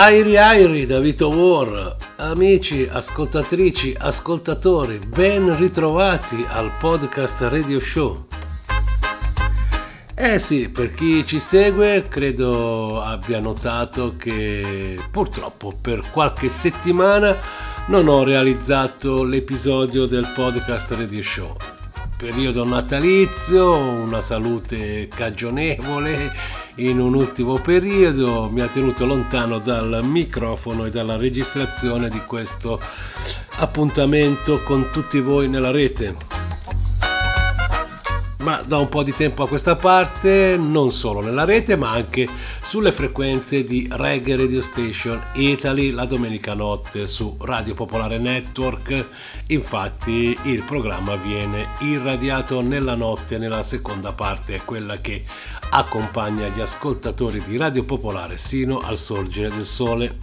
Airi Airi da Vito War, amici, ascoltatrici, ascoltatori, ben ritrovati al podcast Radio Show. Eh sì, per chi ci segue credo abbia notato che purtroppo per qualche settimana non ho realizzato l'episodio del podcast Radio Show periodo natalizio, una salute cagionevole in un ultimo periodo, mi ha tenuto lontano dal microfono e dalla registrazione di questo appuntamento con tutti voi nella rete. Ma da un po' di tempo a questa parte non solo nella rete ma anche sulle frequenze di Reggae Radio Station Italy la domenica notte su Radio Popolare Network. Infatti il programma viene irradiato nella notte nella seconda parte quella che accompagna gli ascoltatori di Radio Popolare sino al sorgere del sole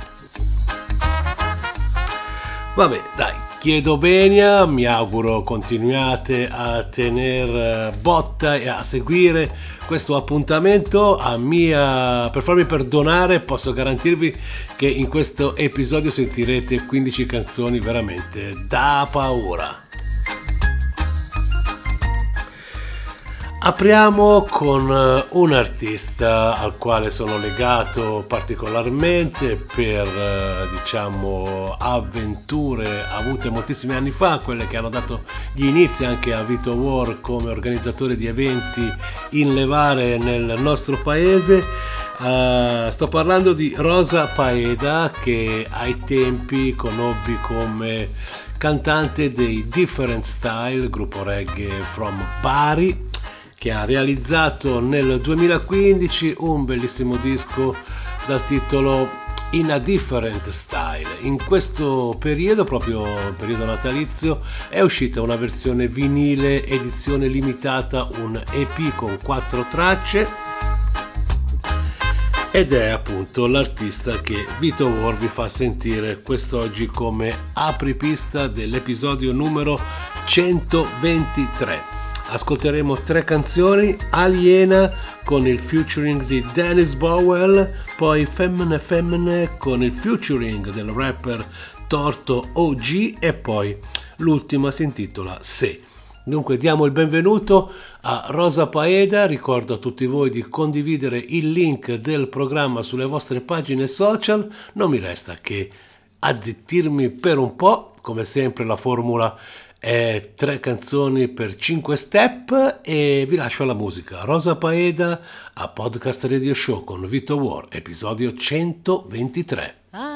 vabbè dai chiedo bene, mi auguro continuiate a tenere botta e a seguire questo appuntamento mia, per farmi perdonare posso garantirvi che in questo episodio sentirete 15 canzoni veramente da paura. Apriamo con eh, un artista al quale sono legato particolarmente per eh, diciamo avventure avute moltissimi anni fa, quelle che hanno dato gli inizi anche a Vito War come organizzatore di eventi in levare nel nostro paese. Uh, sto parlando di Rosa Paeda che ai tempi conobbi come cantante dei Different Style, gruppo reggae from Bari che ha realizzato nel 2015 un bellissimo disco dal titolo In a Different Style. In questo periodo, proprio periodo natalizio, è uscita una versione vinile edizione limitata, un EP con quattro tracce ed è appunto l'artista che Vito War vi fa sentire quest'oggi come apripista dell'episodio numero 123 ascolteremo tre canzoni, Aliena con il featuring di Dennis Bowell, poi Femmine Femmine con il featuring del rapper Torto OG e poi l'ultima si intitola Se. Dunque diamo il benvenuto a Rosa Paeda, ricordo a tutti voi di condividere il link del programma sulle vostre pagine social, non mi resta che azzittirmi per un po', come sempre la formula è tre canzoni per 5 step e vi lascio alla musica. Rosa Paeda a Podcast Radio Show con Vito War, episodio 123. tengo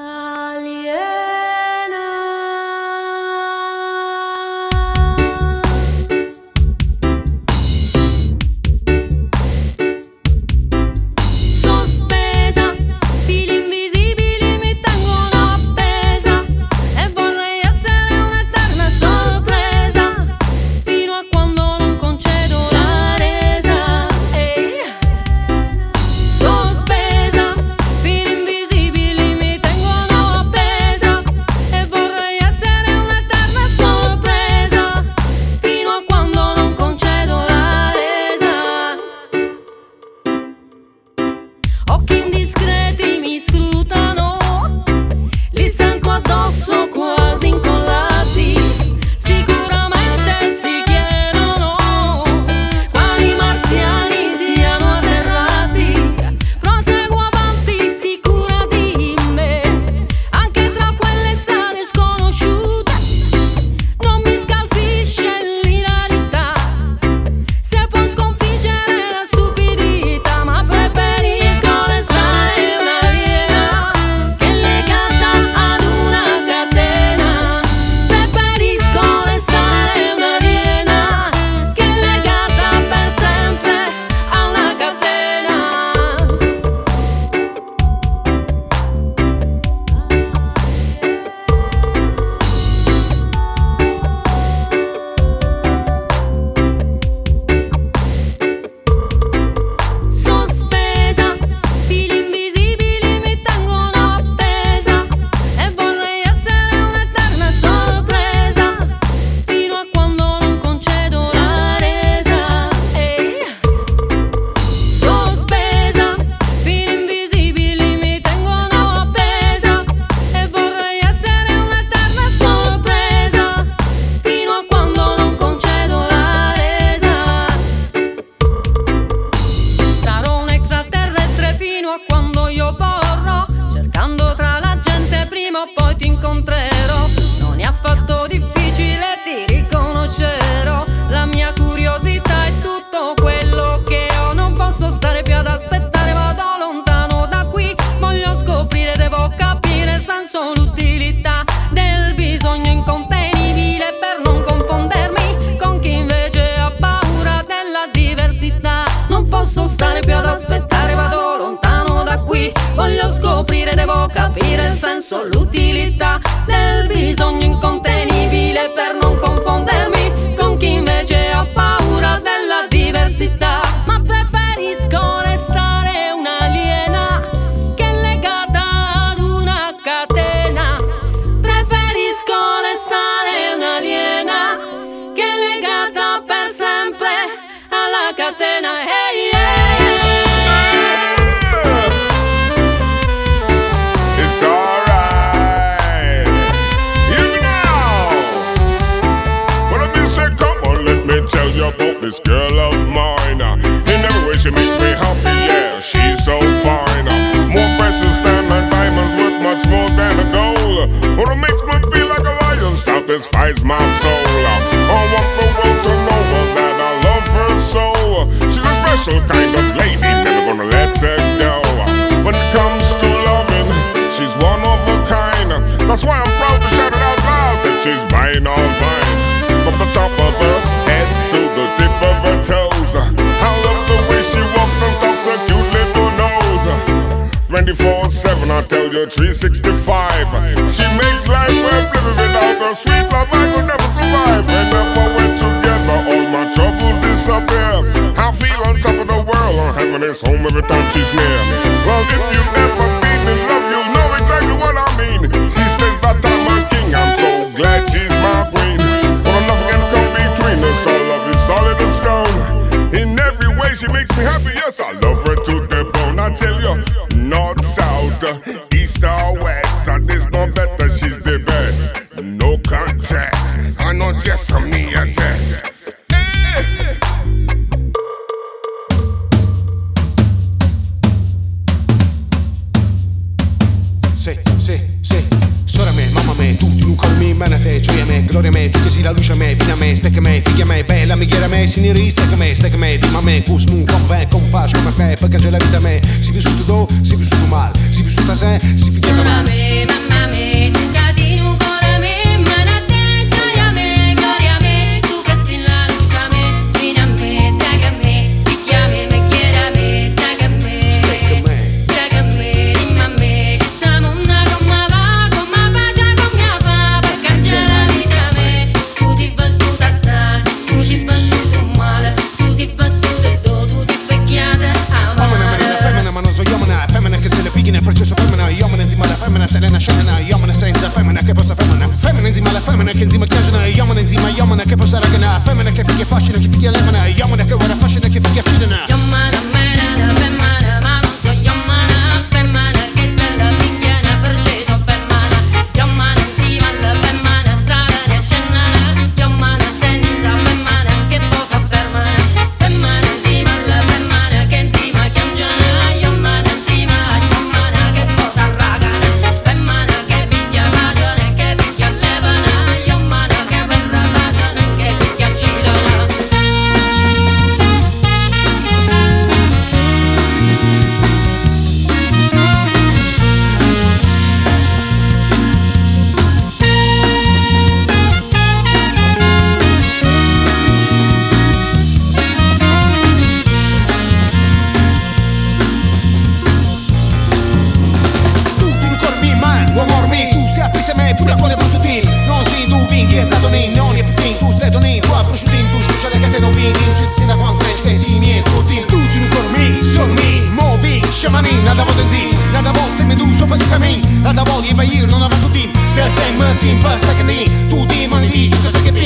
gloria me, tu che sei la luce a me, figlia me, stecca me, figlia me, bella miglia a me, sinistra che me, stecca me, dimma me, cus mu, con ve, con fascio, come fe, perché c'è la vita a me, si vissuto do, si vissuto mal, si vissuta se, si figlia da me. Mamma me, mamma me. enzima la femmina che enzima chiogena Iomana enzima iomana che possa ragana Femmina che figlia fascina che figlia levana Iomana che guarda fascina che figlia cidena Iomana teach, cause I give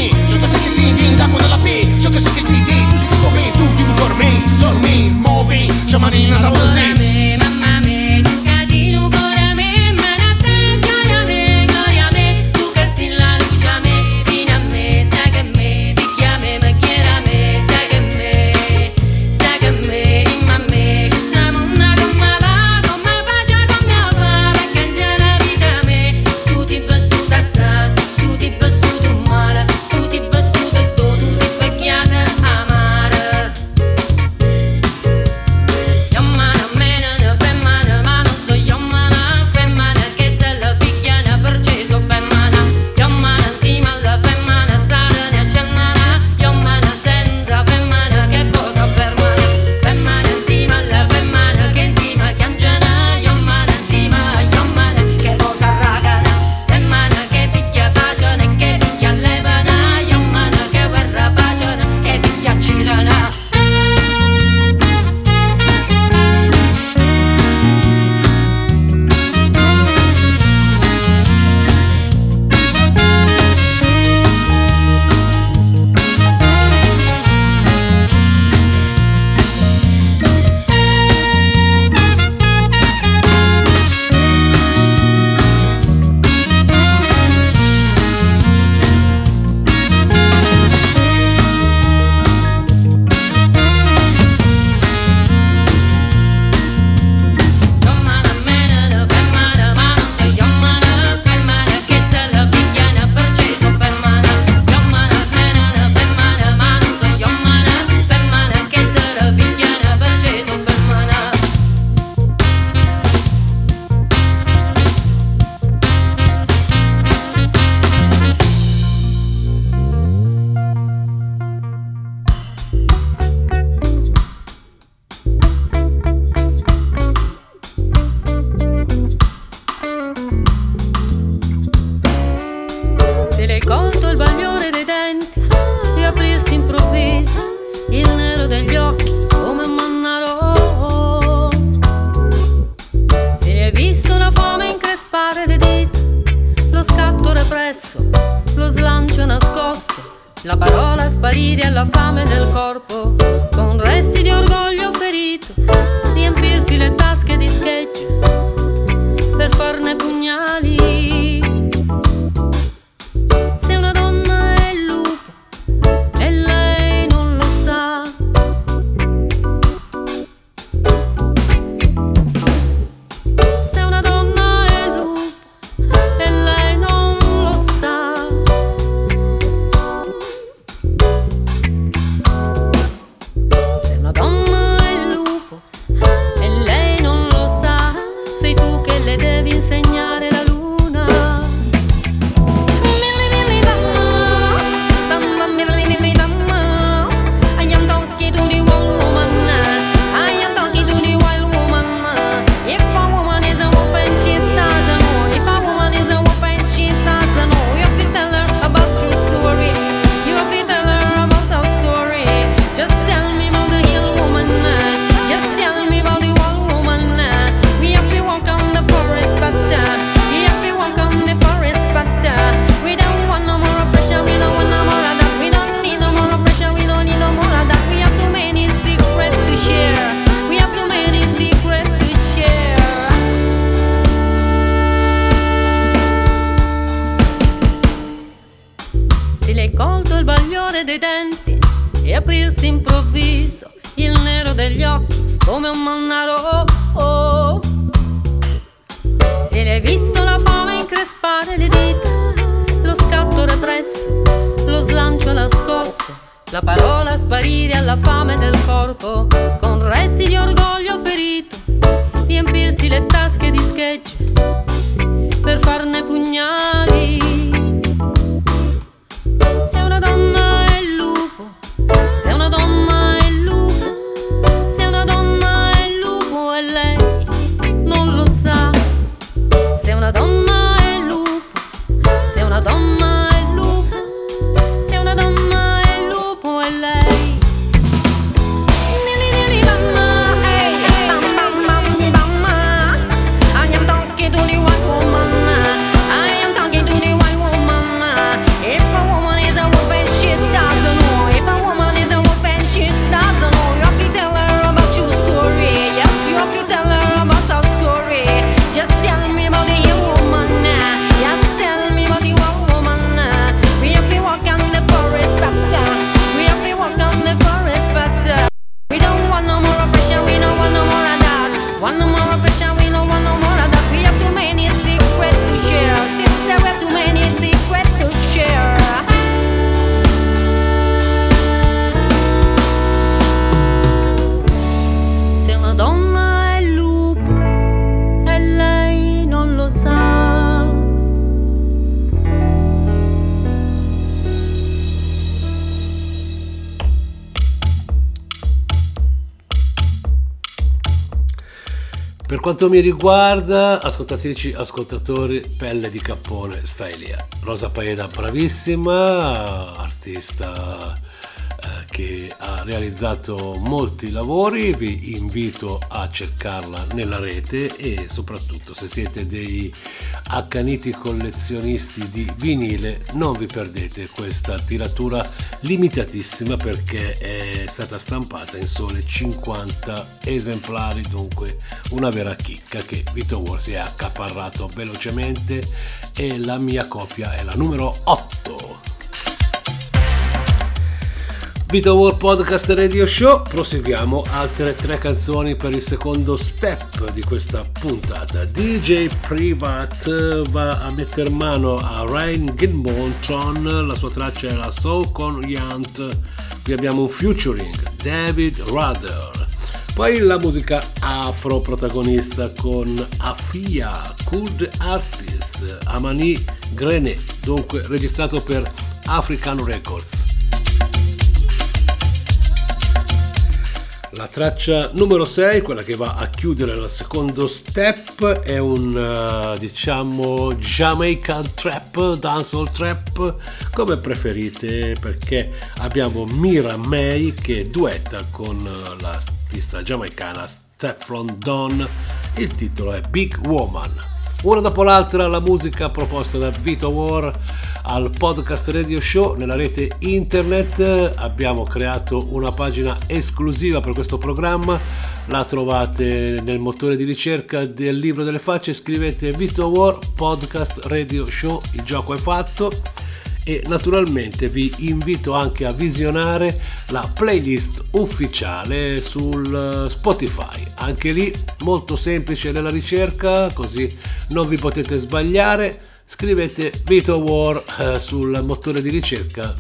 e aprirsi improvviso il nero degli occhi come un mannaro. Oh. Se l'hai visto la fame increspare le dita, lo scatto represso, lo slancio nascosto, la parola sparire alla fame del corpo, con resti di orgoglio ferito, riempirsi le tasche di schegge per farne pugnali. Quanto mi riguarda, ascoltatrici, ascoltatori, pelle di cappone, stai lì. Rosa Paeda, bravissima, artista che ha realizzato molti lavori, vi invito a cercarla nella rete e soprattutto se siete dei accaniti collezionisti di vinile non vi perdete questa tiratura limitatissima perché è stata stampata in sole 50 esemplari, dunque una vera chicca che Vito War si è accaparrato velocemente e la mia copia è la numero 8. Vito War Podcast Radio Show, proseguiamo altre tre canzoni per il secondo step di questa puntata. DJ Privat va a mettere mano a Ryan Gilmontron, la sua traccia è la Soul con qui abbiamo un featuring, David Rudder. Poi la musica afro protagonista con Afia, Kud Artist, Amani Grenet, dunque registrato per African Records. La traccia numero 6, quella che va a chiudere il secondo step, è un uh, diciamo Jamaican trap, dancehall trap, come preferite, perché abbiamo Mira May che duetta con uh, l'artista giamaicana Stefan Don. Il titolo è Big Woman. Una dopo l'altra la musica proposta da Vito War al podcast Radio Show nella rete internet. Abbiamo creato una pagina esclusiva per questo programma. La trovate nel motore di ricerca del libro delle facce. Scrivete Vito War Podcast Radio Show. Il gioco è fatto e naturalmente vi invito anche a visionare la playlist ufficiale sul Spotify. Anche lì molto semplice nella ricerca, così non vi potete sbagliare. Scrivete Vito War eh, sul motore di ricerca,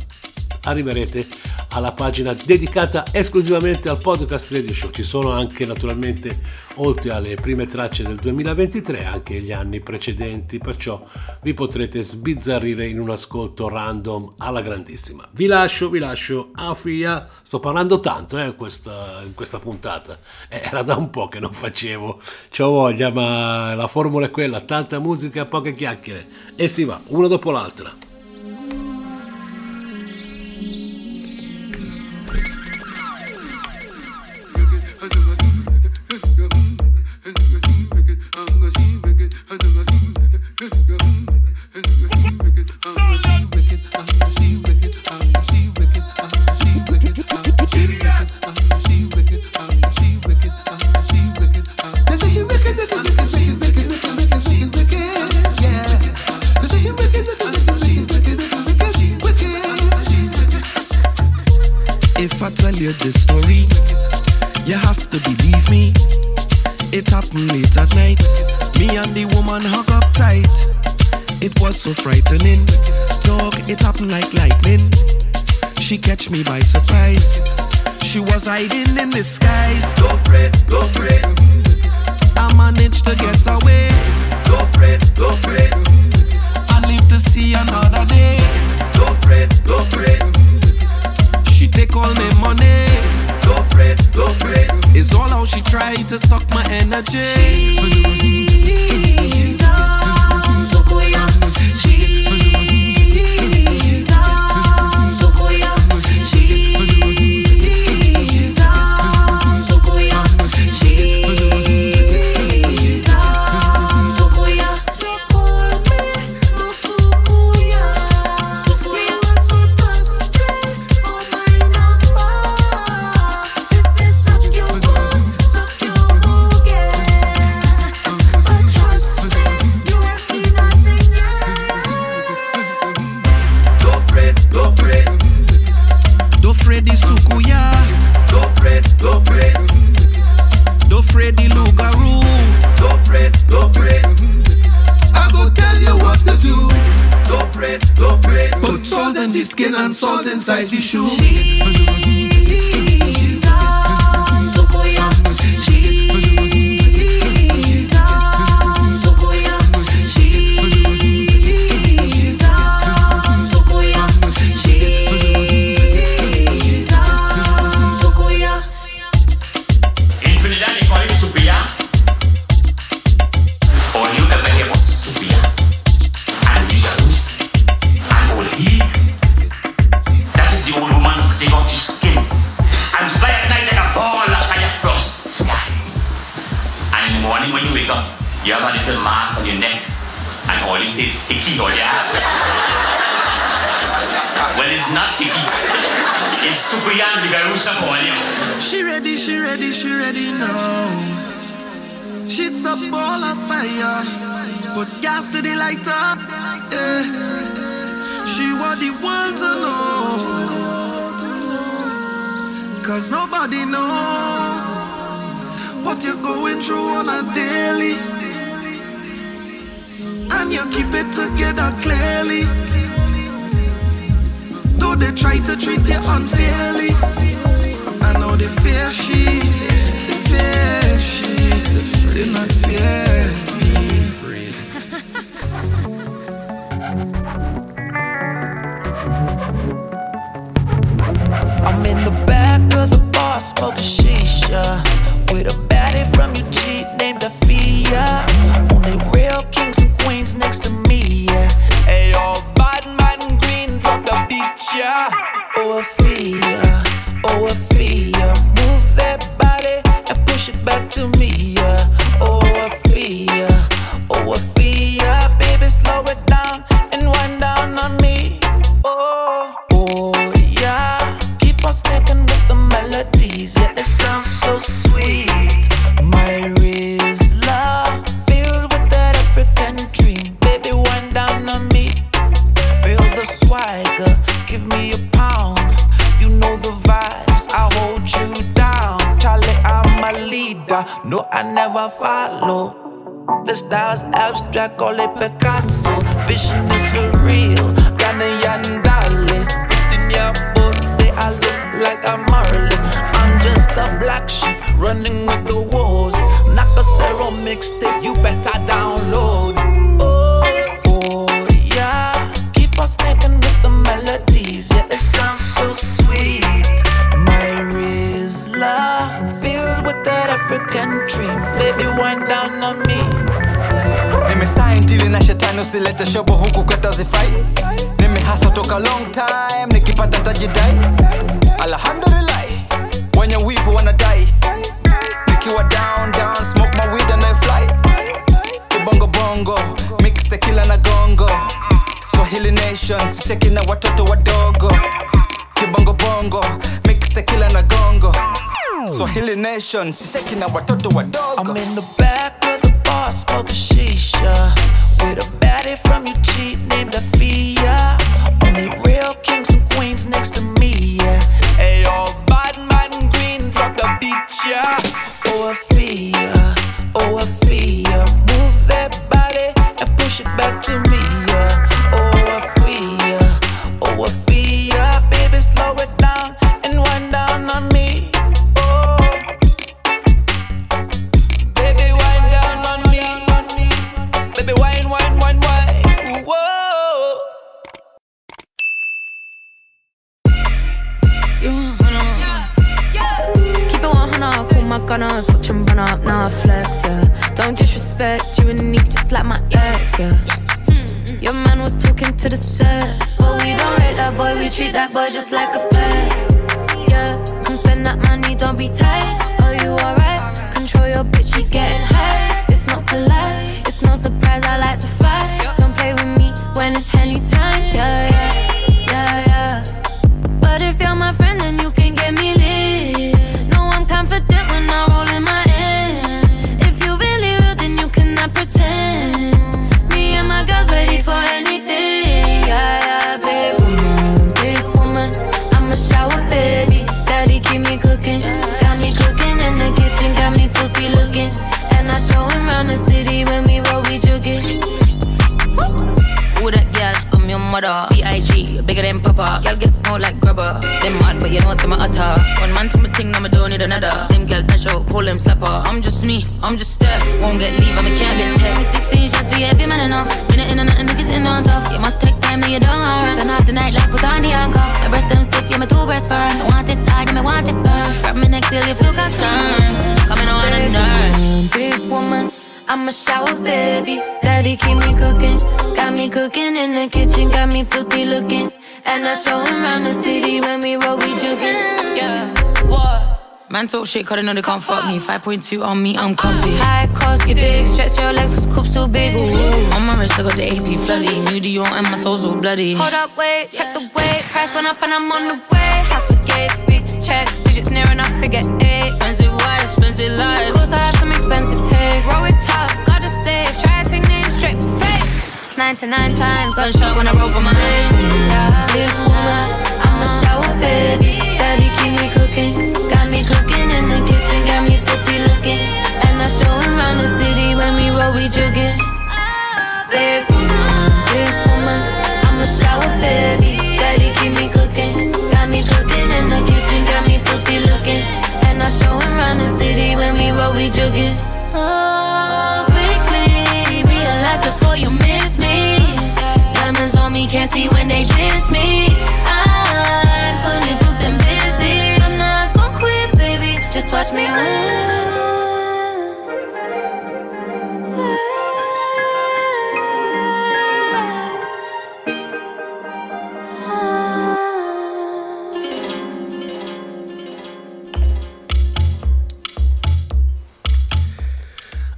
arriverete alla pagina dedicata esclusivamente al podcast Radio Show. Ci sono anche naturalmente, oltre alle prime tracce del 2023, anche gli anni precedenti, perciò vi potrete sbizzarrire in un ascolto random alla grandissima. Vi lascio, vi lascio a Fia. Sto parlando tanto eh, questa, in questa puntata. Eh, era da un po' che non facevo. C'ho voglia, ma la formula è quella, tanta musica, poche chiacchiere. E si va, una dopo l'altra. tell you this story. You have to believe me. It happened late at night. Me and the woman hug up tight. It was so frightening. Dog, it happened like lightning. She catch me by surprise. She was hiding in disguise. Go for it, go for it. I managed to get away. Go for it, go for it. I live to see another day. Go for it, go for it take all my money. Don't fret, don't. It's all how she try to suck my energy. She's a options. She's taking our daughter to a dog. I'm in the talk shit, cause they know they can't fuck me. 5.2 on me, I'm comfy. High cost, get big, stretch your legs, cause coop's too big. Ooh. On my wrist, I got the AP floody. New Dior and my soul's all bloody. Hold up, wait, check the weight. Price went up and I'm on the way. House with gates, big checks, digits near enough, figure eight. Expensive wife, expensive life. Of course, I have some expensive taste. Roll with tops, gotta save. Try to take names straight for face. 99 times, Gunshot when I roll for my Yeah, big woman, I'm a shower baby. Daddy keep me cooking, got me cooking the city when we roll, we jugging. Big woman, big woman, I'm a shower baby. Daddy keep me cooking, got me cooking in the kitchen, got me filthy looking. And I show him around the city when we roll, we jugging. Oh, quickly realize before you miss me. Diamonds on me, can't see when they diss me. I'm fully booked and busy. I'm not gonna quit, baby. Just watch me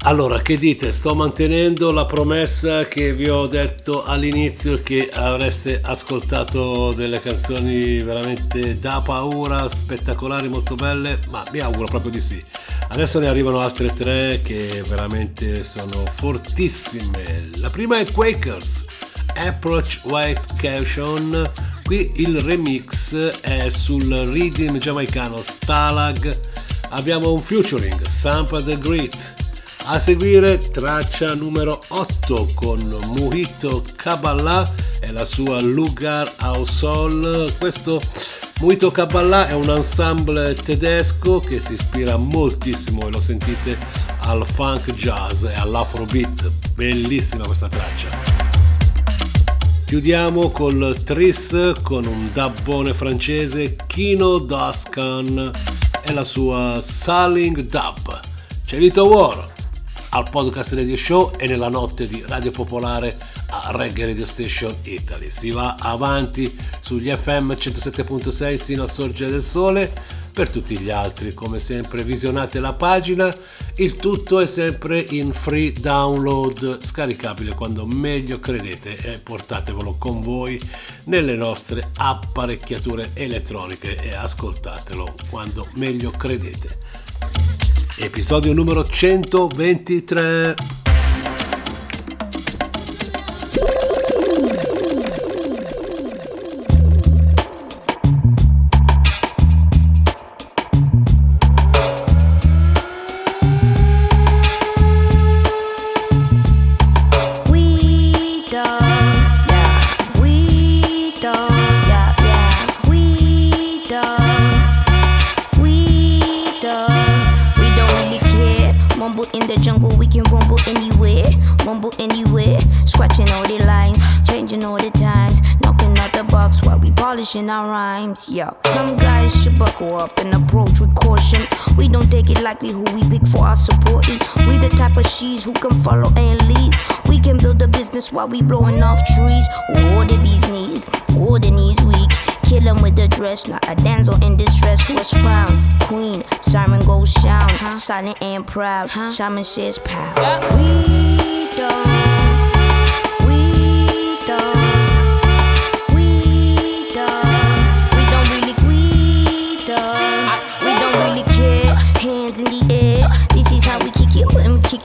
Allora, che dite? Sto mantenendo la promessa che vi ho detto all'inizio che avreste ascoltato delle canzoni veramente da paura, spettacolari, molto belle, ma mi auguro proprio di sì. Adesso ne arrivano altre tre che veramente sono fortissime. La prima è Quakers, Approach White Caution. Qui il remix è sul rhythm giamaicano Stalag. Abbiamo un featuring, Sampa the Great. A seguire traccia numero 8 con Muhito Kabbalah e la sua Lugar au Sol. Questo Muito Kabbalah è un ensemble tedesco che si ispira moltissimo e lo sentite al funk jazz e all'afrobeat. Bellissima questa traccia. Chiudiamo col Tris con un dabbone francese Kino Duskan e la sua Saling Dub. C'è Lito War al podcast Radio Show e nella notte di Radio Popolare a Reggae Radio Station Italy. Si va avanti sugli FM 107.6 sino a sorgere del sole. Per tutti gli altri, come sempre, visionate la pagina. Il tutto è sempre in free download, scaricabile quando meglio credete e portatevelo con voi nelle nostre apparecchiature elettroniche e ascoltatelo quando meglio credete episodio numero 123. Rhymes. Yeah, some guys should buckle up and approach with caution. We don't take it lightly who we pick for our supporting. We the type of she's who can follow and lead. We can build a business while we blowing off trees. Or the bees knees, or the knees weak. Kill him with the dress, not a damsel in distress who was found. Queen, siren goes sound, silent and proud. Shaman says pow. We don't.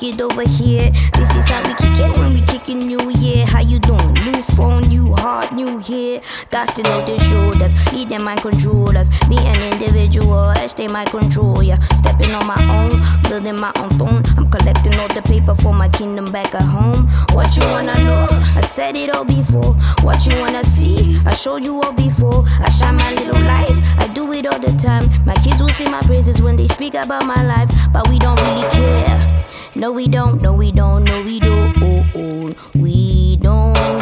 It over here. This is how we kick it when we kick it new year. How you doing? New phone, new heart, new hair. Got to know the shoulders, lead them mind controllers. Be an individual, I stay my control. Yeah, stepping on my own, building my own throne. I'm collecting all the paper for my kingdom back at home. What you wanna know? I said it all before. What you wanna see? I showed you all before. I shine my little light. I do it all the time. My kids will see my praises when they speak about my life, but we don't really care. No, we don't. No, we don't. No, we don't. We don't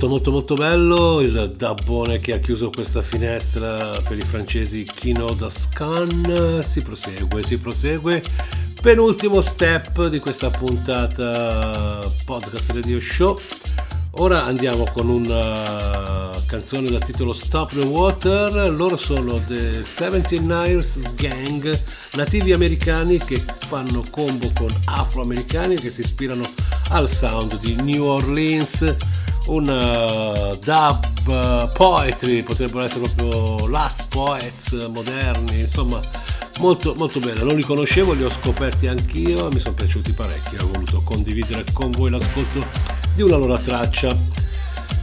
Molto molto molto bello il dabbone che ha chiuso questa finestra per i francesi Kino da Scan. Si prosegue, si prosegue. Penultimo step di questa puntata podcast radio show. Ora andiamo con una canzone dal titolo Stop the Water. Loro sono The 79ers Gang, nativi americani che fanno combo con afroamericani che si ispirano al sound di New Orleans un uh, dub uh, poetry, potrebbero essere proprio last poets moderni, insomma molto molto bene, non li conoscevo, li ho scoperti anch'io, mi sono piaciuti parecchio, ho voluto condividere con voi l'ascolto di una loro traccia.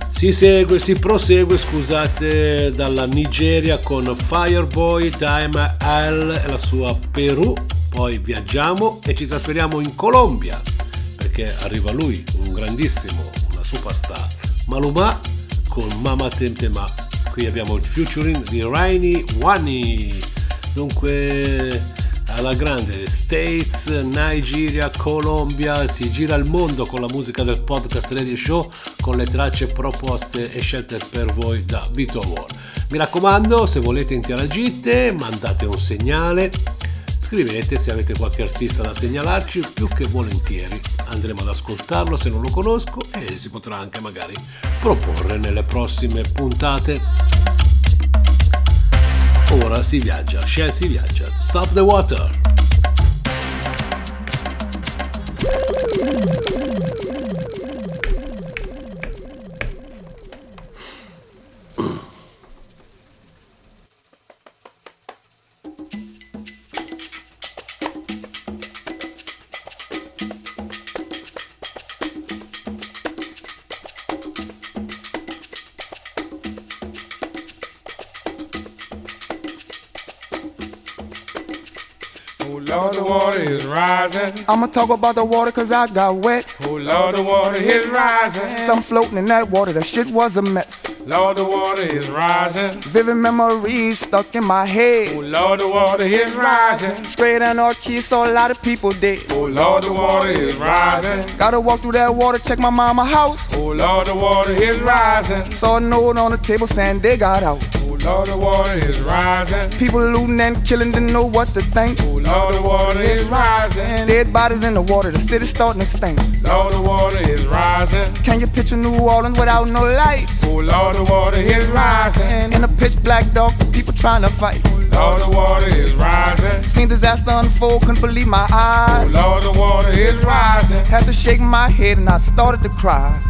Si segue, si prosegue, scusate, dalla Nigeria con Fireboy, Time L e la sua Perù, poi viaggiamo e ci trasferiamo in Colombia perché arriva lui, un grandissimo, una superstar, Maluma con Mama Temtema. Qui abbiamo il featuring di Rainy Wani. Dunque alla grande States, Nigeria, Colombia, si gira il mondo con la musica del podcast Radio Show con le tracce proposte e scelte per voi da Vito War. Mi raccomando, se volete interagite, mandate un segnale Scrivete se avete qualche artista da segnalarci, più che volentieri andremo ad ascoltarlo se non lo conosco e si potrà anche magari proporre nelle prossime puntate. Ora si viaggia, Shell si viaggia. Stop the water! I'ma talk about the water cause I got wet. Oh Lord, the water is rising. Some floating in that water, the shit was a mess. Lord, the water is rising. Vivid memories stuck in my head. Oh Lord, the water is rising. Straight on our keys, saw a lot of people dead. Oh Lord, the water is rising. Gotta walk through that water, check my mama house. Oh Lord, the water is rising. Saw a note on the table saying they got out. Oh Lord, the water is rising. People looting and killing, didn't know what to think. Oh Lord, the water is rising. Dead bodies in the water, the city's starting to stink. Lord, the water is rising. Can you picture New Orleans without no lights? Oh Lord, the water is rising. In a pitch black dark, people trying to fight. Oh, Lord, the water is rising. Seen disaster unfold, couldn't believe my eyes. Oh Lord, the water is rising. Had to shake my head and I started to cry.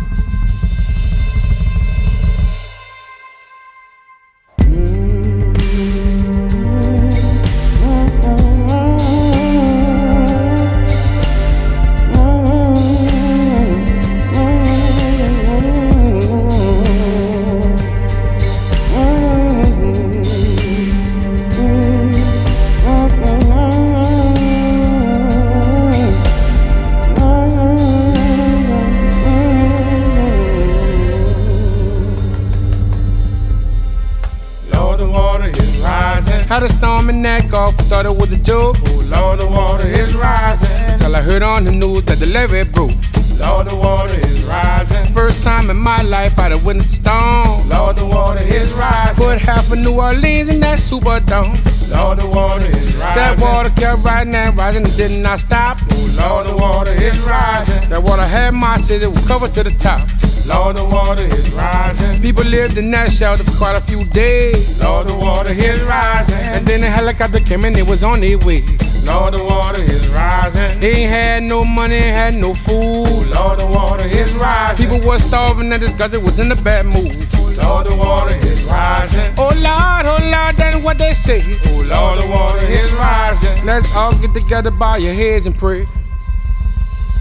News that the levee broke. Lord, the water is rising. First time in my life I'd have witnessed a storm. Lord, the water is rising. Put half of New Orleans in that Superdome. Lord, the water is rising. That water kept rising and rising and did not stop. Oh, Lord, the water is rising. That water had my city covered to the top. Lord, the water is rising. People lived in that shelter for quite a few days. Lord, the water is rising. And then a helicopter came and it was on their way. Lord, the water is rising. They ain't had no money, had no food. Lord, the water is rising. People were starving and because it was in a bad mood. Lord, the water is rising. Oh Lord, oh Lord, that's what they say. Oh Lord, the water is rising. Let's all get together, bow your heads and pray.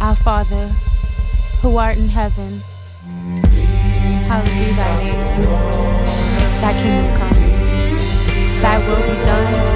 Our Father, who art in heaven hallowed be thy name. Thy kingdom come. Thy will be done on earth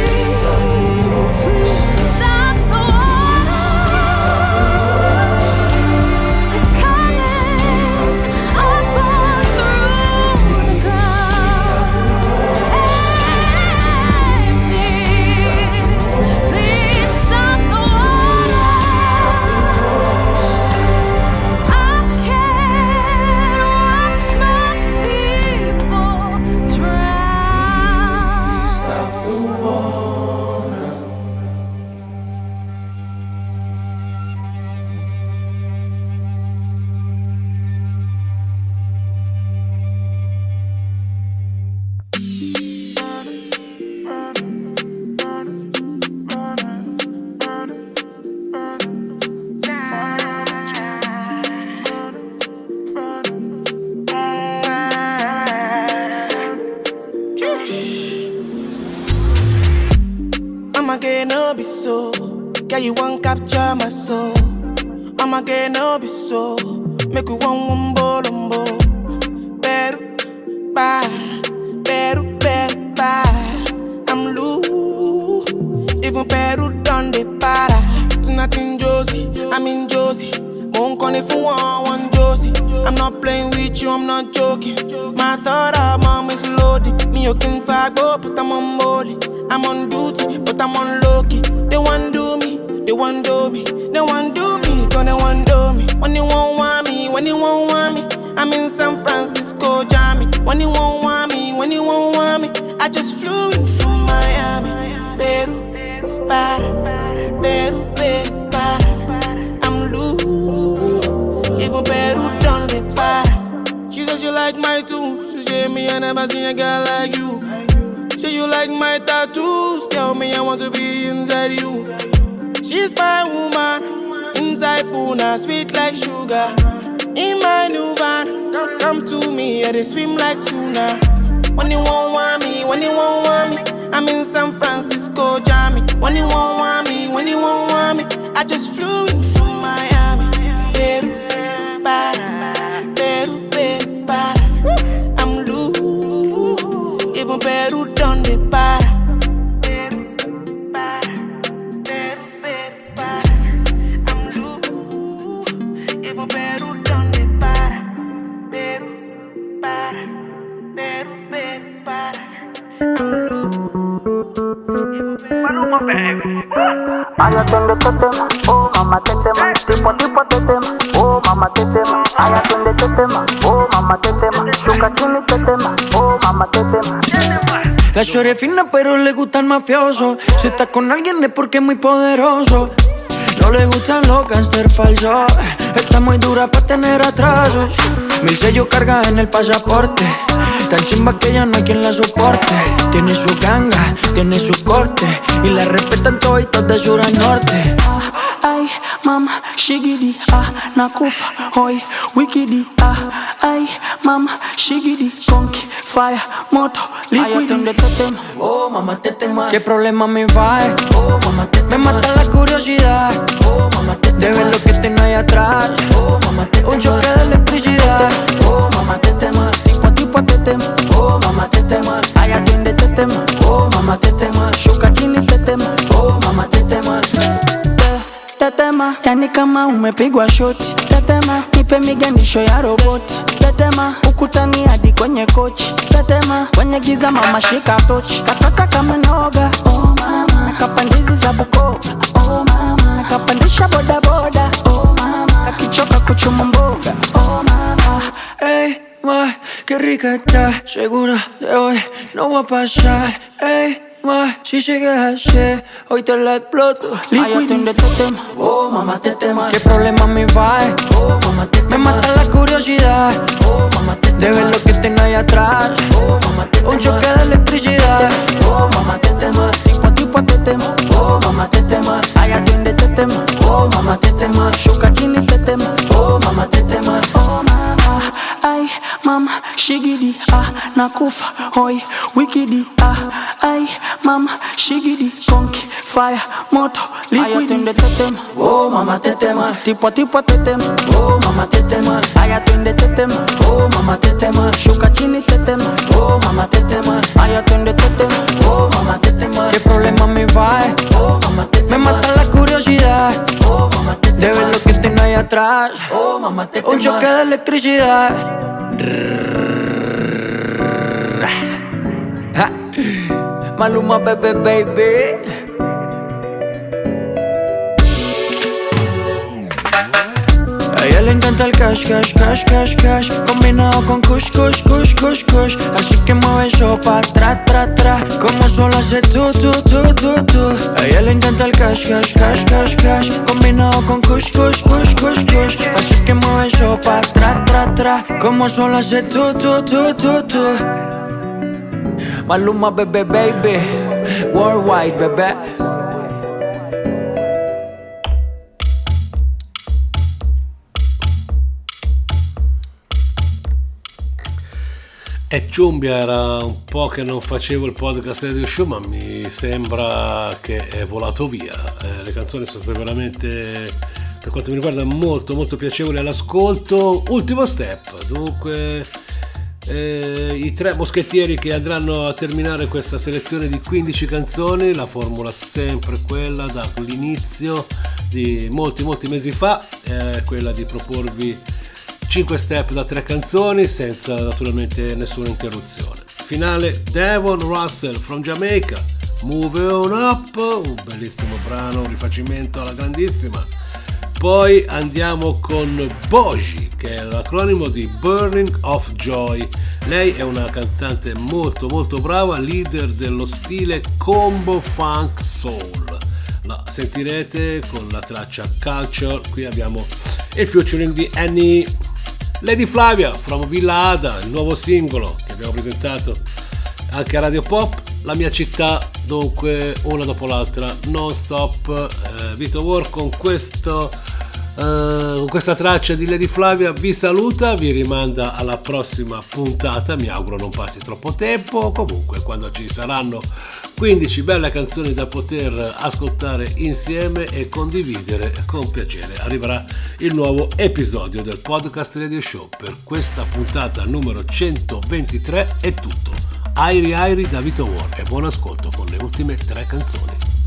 La chore fina pero le gusta el mafioso. Si está con alguien es porque es muy poderoso. No le gustan los gangster falsos. Está muy dura para tener atrasos. Mil sellos carga en el pasaporte Tan chimba que ya no hay quien la soporte. Tiene su ganga, tiene su corte Y la respetan toditos de sur a norte. Ay, mama, shigidi, ah, nakufa, hoy, wikidi, ah, ay, mama, shigidi, conky, fire, moto, liquidi. tetema, oh mamá tetema ¿Qué problema me va? Oh mamá tetema Me mata la curiosidad, oh mamá tetema De ver lo que tengo ahí atrás, oh mamá tetema Un choque de electricidad, oh mamá tetema Tipo tetema shuka chini tetema, oh mama tetema tetema, yani kama umepigwa shoti. Tetema, nipe miganisho ya roboti. Tetema, ukutani hadi kwenye kochi. Tetema, kwenye giza mama shika tochi. Kataka kama noga, oh mama, nakapandizi za Bukova, oh mama, nakapandisha bodaboda, oh mama, kakichoka kuchuma mboga, oh mama. hey ma, qué rica está, segura de hoy no va a pasar. Ey, ma, si sigues así, hoy te la exploto. Ay, atiende tetema, oh mamá tetema, qué problema me va, oh mamá tetema, me mata la curiosidad, oh mamá tetema, de ver lo que tengo ahí atrás, oh mamá tetema, un choque de electricidad, oh mamá tetema, tipo a tipo tetema, oh mama tetema, haya twende tetema, oh mama tetema, shuka chini tetema, oh mama tetema, oh mama, ai mama, shigidi, ah, nakufa, hoi, wikidi, ah, ai mama, shigidi, konki, fire, moto, liquidi. twende tetema, oh mama tetema, tipo tipo tetema, oh mama tetema, haya twende tetema, oh mama tetema, shuka chini tetema, oh mama tetema, haya twende tetema, atrás, oh mamá tetema, un choque de electricidad. Maluma bebé baby A ella le encanta el cash, cash, cash, cash, cash. Combinado con kush, kush, kush, kush, kush. Así que mueve eso pa' atrás, tra, tra. Como solo hace tú, tú, tú, tú, tú A ella le encanta el cash, cash, cash, cash, cash. Combinado con kush, kush, kush, kush, kush. Así que mueve eso pa' atrás, tra, tra. Como solo hace tú, tú, tú, tú, tú Maluma, bebé, baby. Worldwide, bebé E Ciumbia era un po' che non facevo il podcast radio show, ma mi sembra che è volato via. Eh, le canzoni sono state veramente, per quanto mi riguarda, molto molto piacevoli all'ascolto. Ultimo step, dunque eh, i tre moschettieri che andranno a terminare questa selezione di 15 canzoni, la formula sempre quella dall'inizio di molti molti mesi fa, è quella di proporvi 5 step da 3 canzoni senza naturalmente nessuna interruzione. Finale Devon Russell from Jamaica, Move On Up, un bellissimo brano, un rifacimento alla grandissima. Poi andiamo con Boji, che è l'acronimo di Burning of Joy. Lei è una cantante molto molto brava, leader dello stile combo funk soul. La sentirete con la traccia Culture. Qui abbiamo il featuring di Annie Lady Flavia from Villa Ada, il nuovo singolo che abbiamo presentato anche a Radio Pop, la mia città, dunque una dopo l'altra, non stop, eh, Vito War con questo Uh, con questa traccia di Lady Flavia vi saluta, vi rimanda alla prossima puntata, mi auguro non passi troppo tempo, comunque quando ci saranno 15 belle canzoni da poter ascoltare insieme e condividere con piacere. Arriverà il nuovo episodio del podcast Radio Show. Per questa puntata numero 123 è tutto. Airi Airi da Vito War e buon ascolto con le ultime tre canzoni.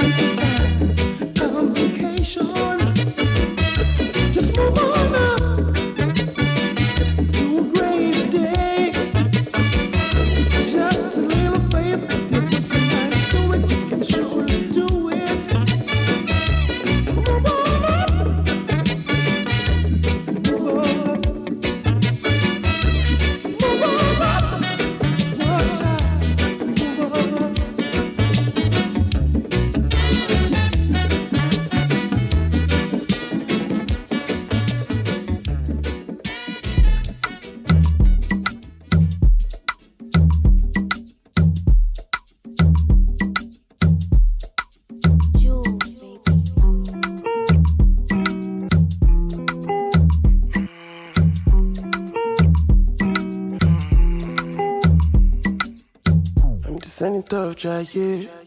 time. tough, try it.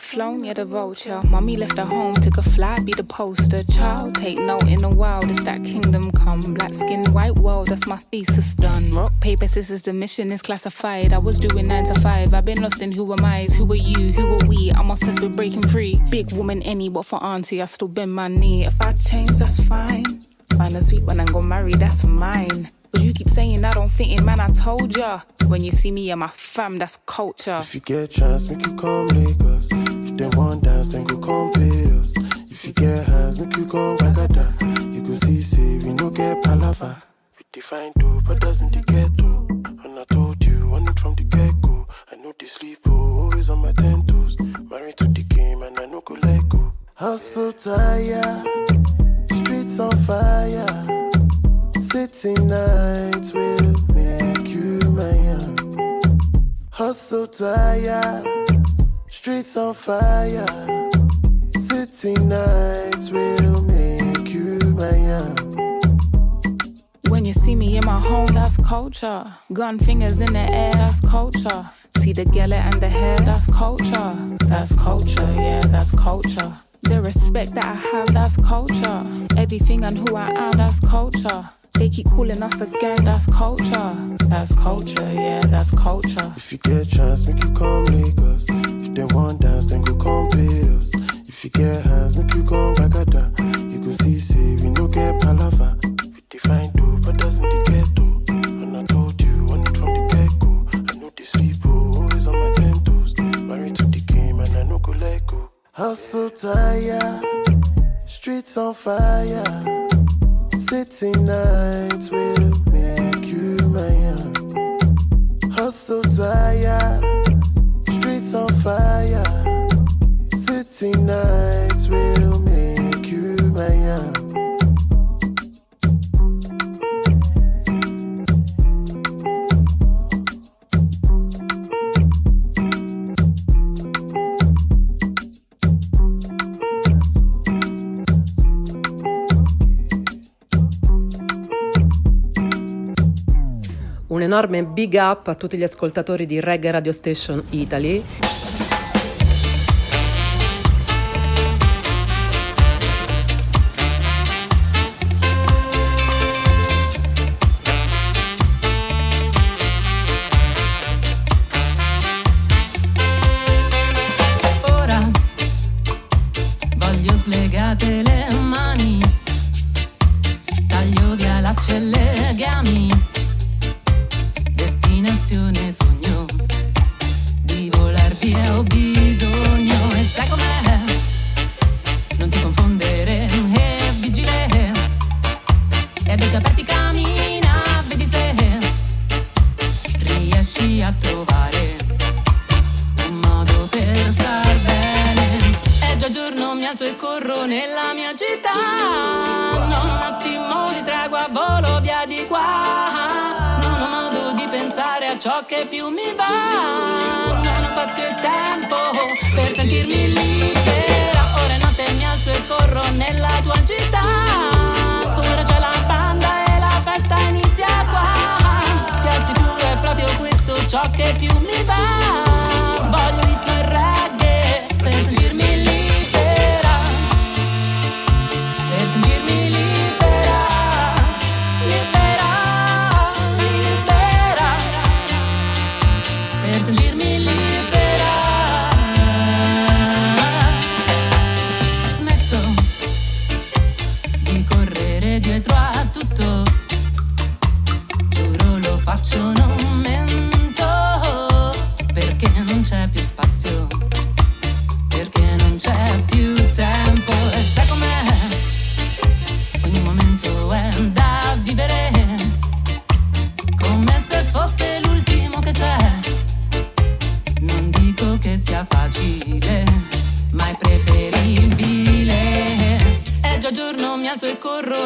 Flown, yeah, the vulture. Mommy left her home, took a flight, be the poster. Child, take note in the wild, it's that kingdom come. Black skin, white world, that's my thesis done. Rock, paper, scissors, the mission is classified. I was doing nine to five, I've been lost in who am I, who are you, who are we? I'm obsessed with breaking free. Big woman, any, but for auntie, I still bend my knee. If I change, that's fine. Find a sweet one and go marry, that's mine. But you keep saying I don't fit in, man. I told ya. When you see me and my fam, that's culture. If you get chance, make you come Lagos. Then go come pay us. If you get hands, make you come Bagada. You go see, say, we no get palava. We define dope, brothers in the ghetto. And I told you, on it from the get go. I know the sleep, oh, always on my ten toes. Married to the game, and I no go let go. Hustle tired, streets on fire. City nights will make you mine. Hustle tired, streets on fire. City nights will make you mine. When you see me in my home, that's culture. Gun fingers in the air, that's culture. See the gala and the hair, that's culture. That's culture, yeah, that's culture. The respect that I have, that's culture. Everything and who I am, that's culture. They keep calling us again, that's culture. That's culture, yeah, that's culture. If you get chance, make you come Lagos. If they want dance, then go come. If you get hands, make you come Bagada. You go see, say, we no get palava. We define dope, brothers in the ghetto. And I told you, on it from the get go. I know the sleep, oh, always on my ten toes. Married to the game, and I no go let go. Hustle tired, streets on fire. City nights will make you mine. Hustle tired, streets on fire. Un enorme big up a tutti gli ascoltatori di Reggae Radio Station Italy.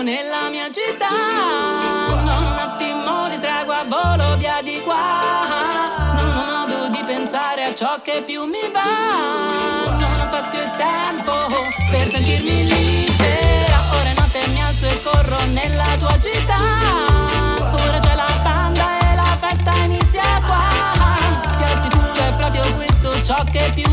Nella mia città. Non un attimo di tregua, volo via di qua. Non ho modo di pensare a ciò che più mi va. Non ho spazio e tempo per sentirmi libera. Ora è notte mi alzo e corro nella tua città. Ora c'è la banda e la festa inizia qua. Ti assicuro è proprio questo ciò che più